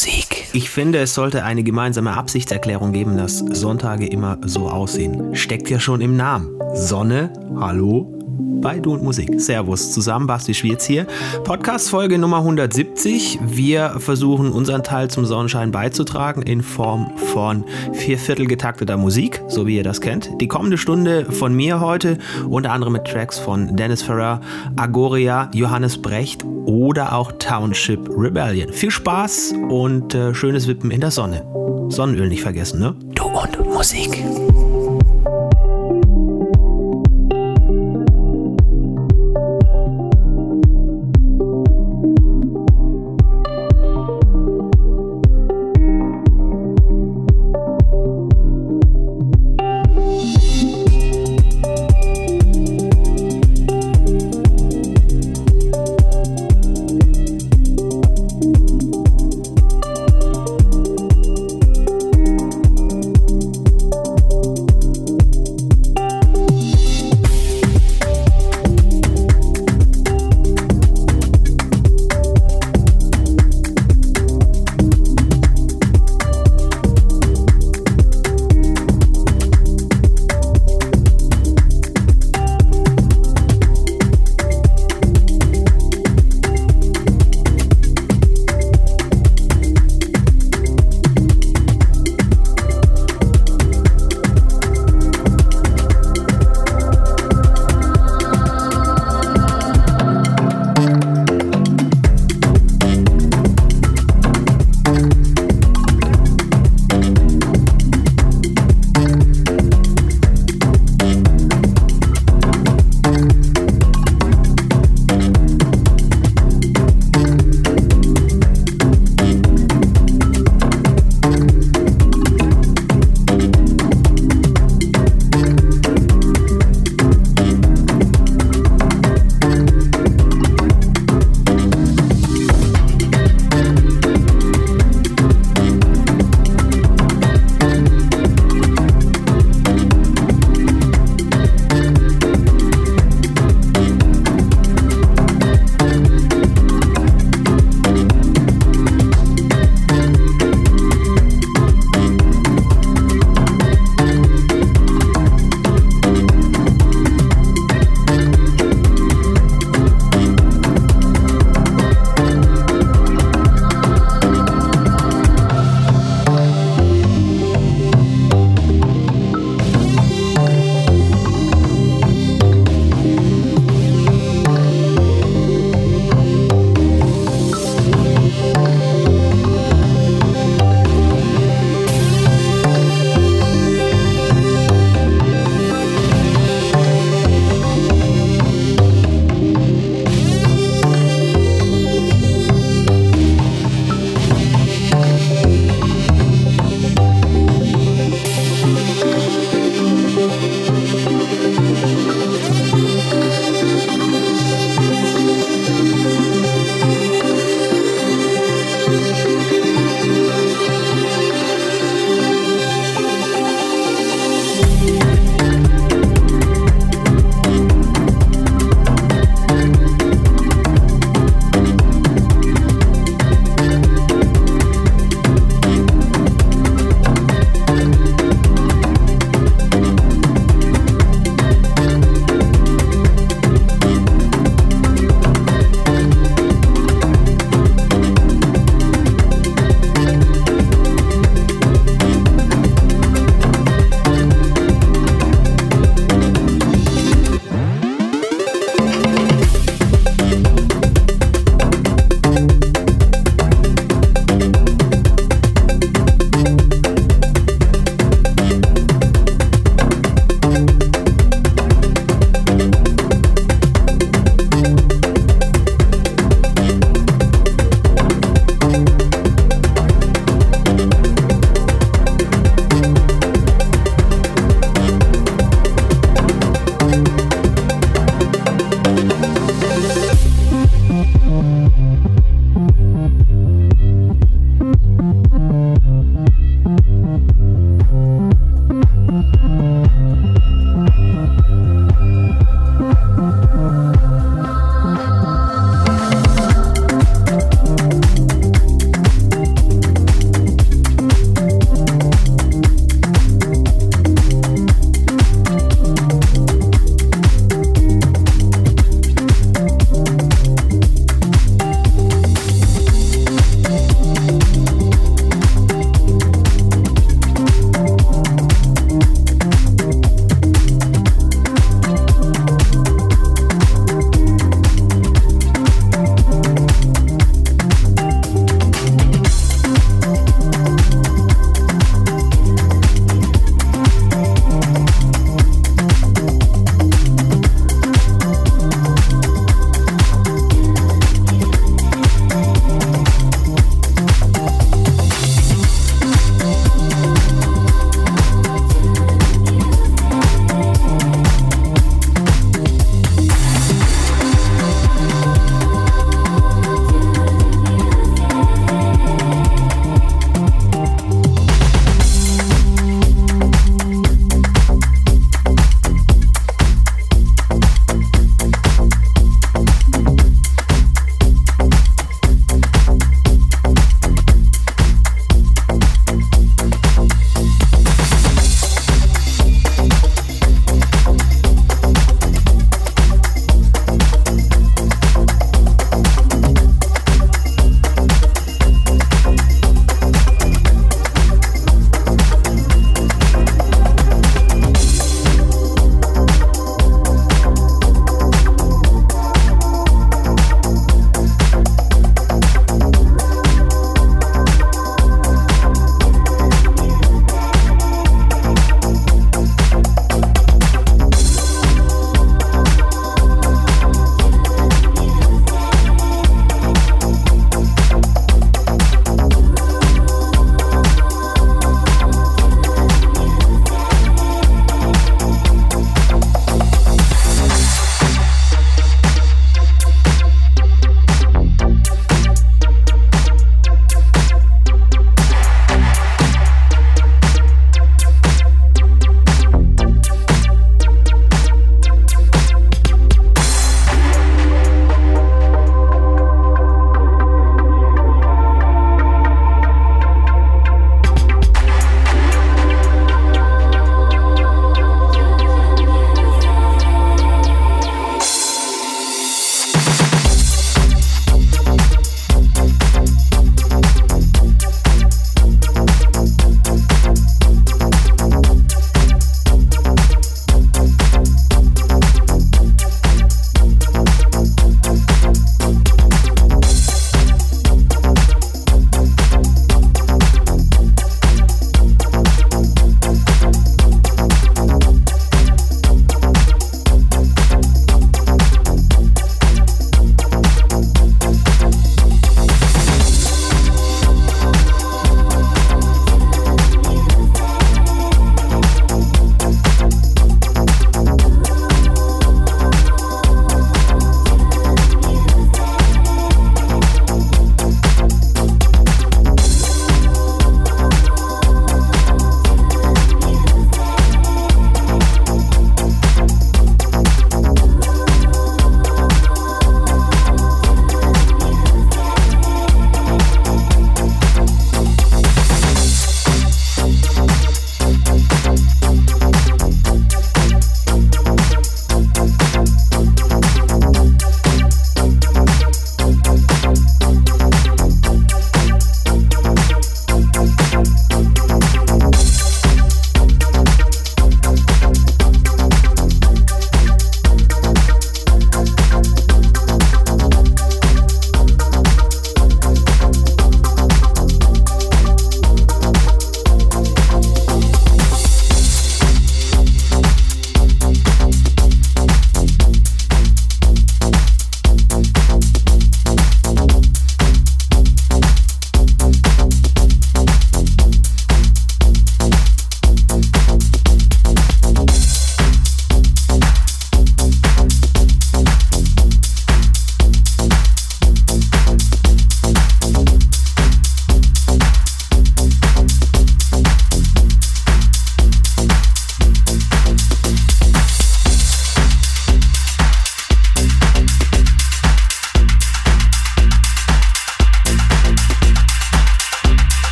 Musik. Ich finde, es sollte eine gemeinsame Absichtserklärung geben, dass Sonntage immer so aussehen. Steckt ja schon im Namen. Sonne, hallo, bei Du und Musik. Servus zusammen, Basti Schwierz hier. Podcast-Folge Nummer 170. Wir versuchen unseren Teil zum Sonnenschein beizutragen in Form von Vierviertel getakteter Musik, so wie ihr das kennt. Die kommende Stunde von mir heute, unter anderem mit Tracks von Dennis Ferrer, Agoria, Johannes Brecht oder auch Township Rebellion. Viel Spaß und äh, schönes Wippen in der Sonne. Sonnenöl nicht vergessen, ne? Du und Musik.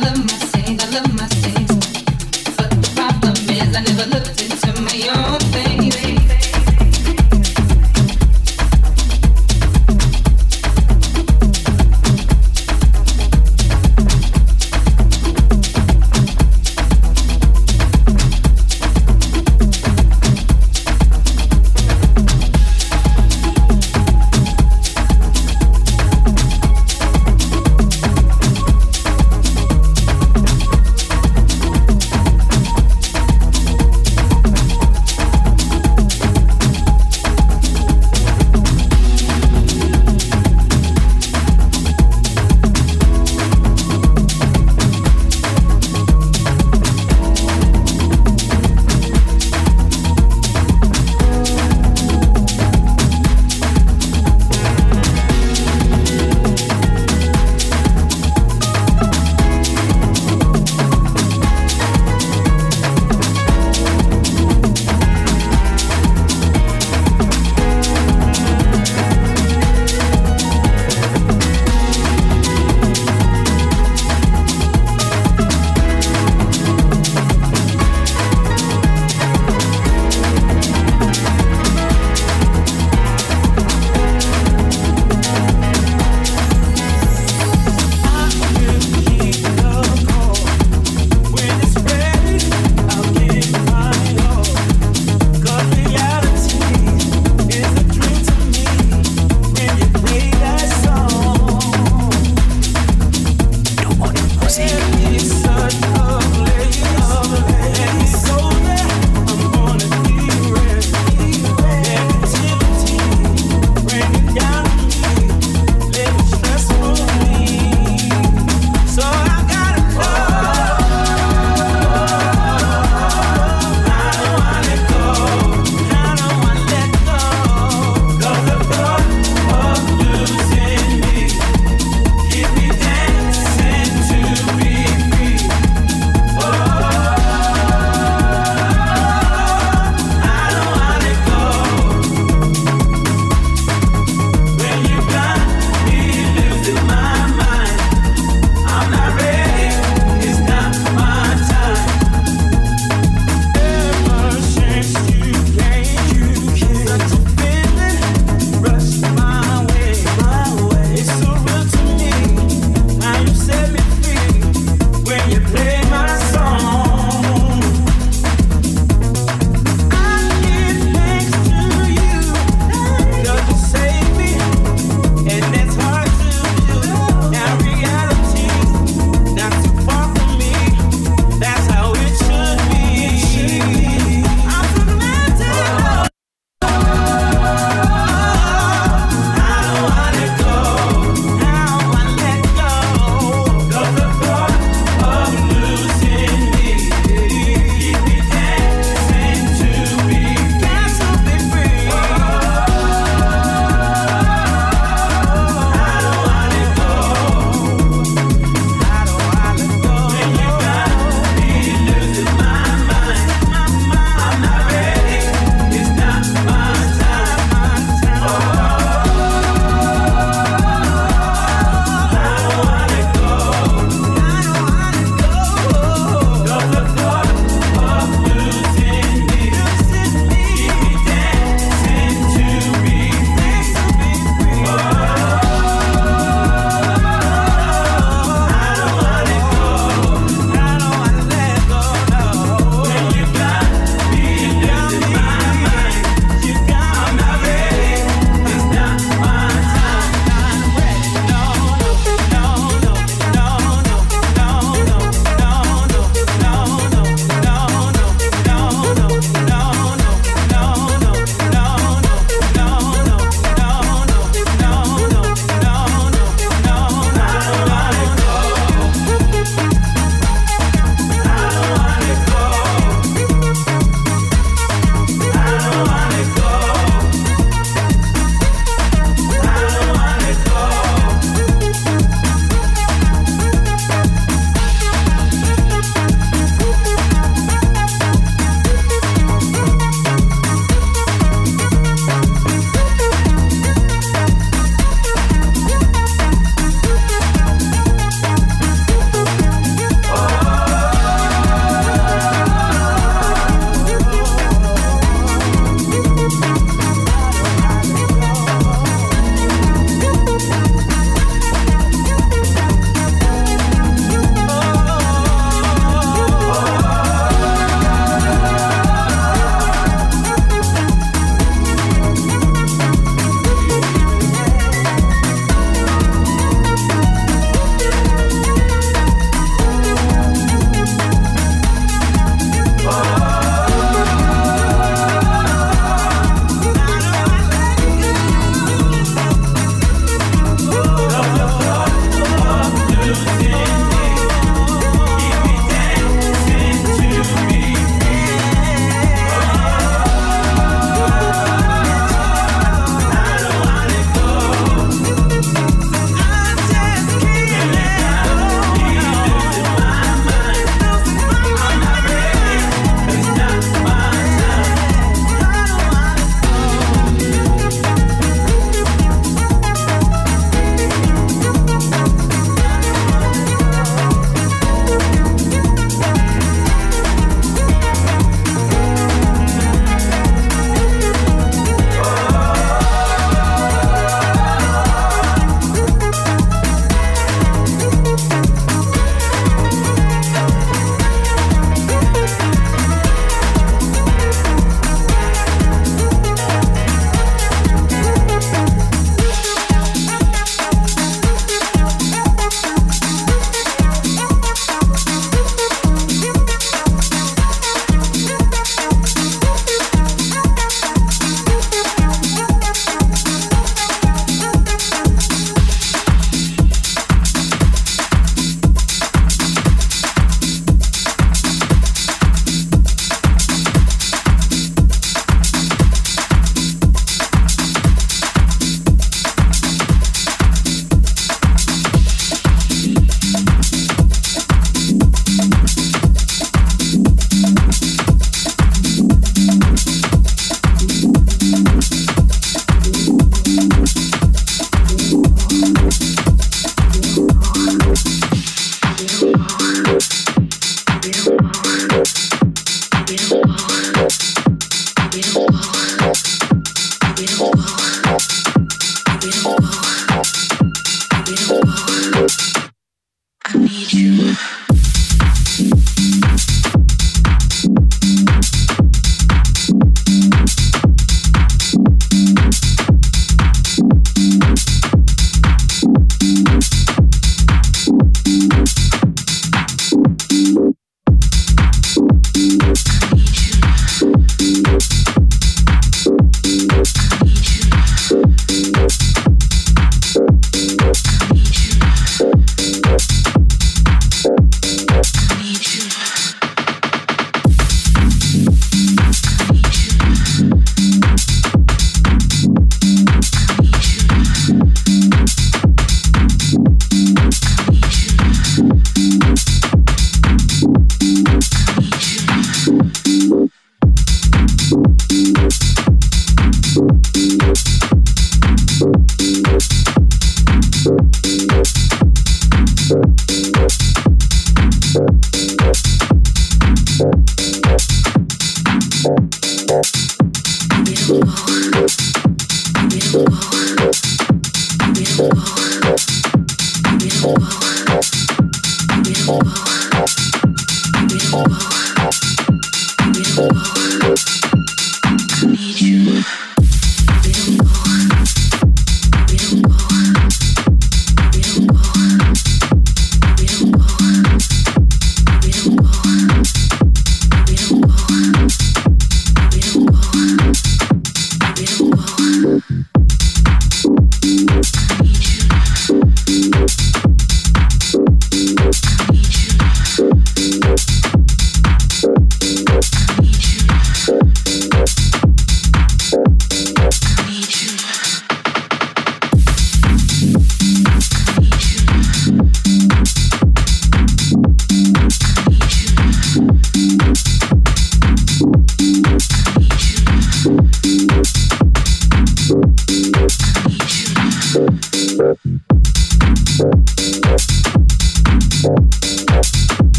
love my things, I love my things. But the problem is I never looked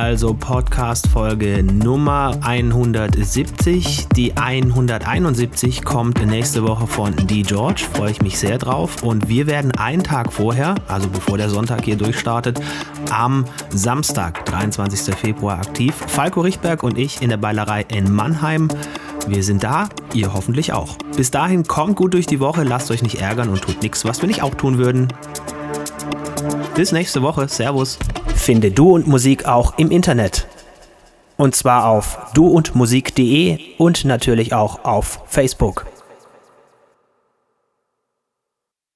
Also Podcast-Folge Nummer 170. Die 171 kommt nächste Woche von D. George. Freue ich mich sehr drauf. Und wir werden einen Tag vorher, also bevor der Sonntag hier durchstartet, am Samstag, 23. Februar aktiv. Falco Richtberg und ich in der Beilerei in Mannheim. Wir sind da, ihr hoffentlich auch. Bis dahin kommt gut durch die Woche, lasst euch nicht ärgern und tut nichts, was wir nicht auch tun würden. Bis nächste Woche. Servus. Finde Du und Musik auch im Internet. Und zwar auf duundmusik.de und natürlich auch auf Facebook.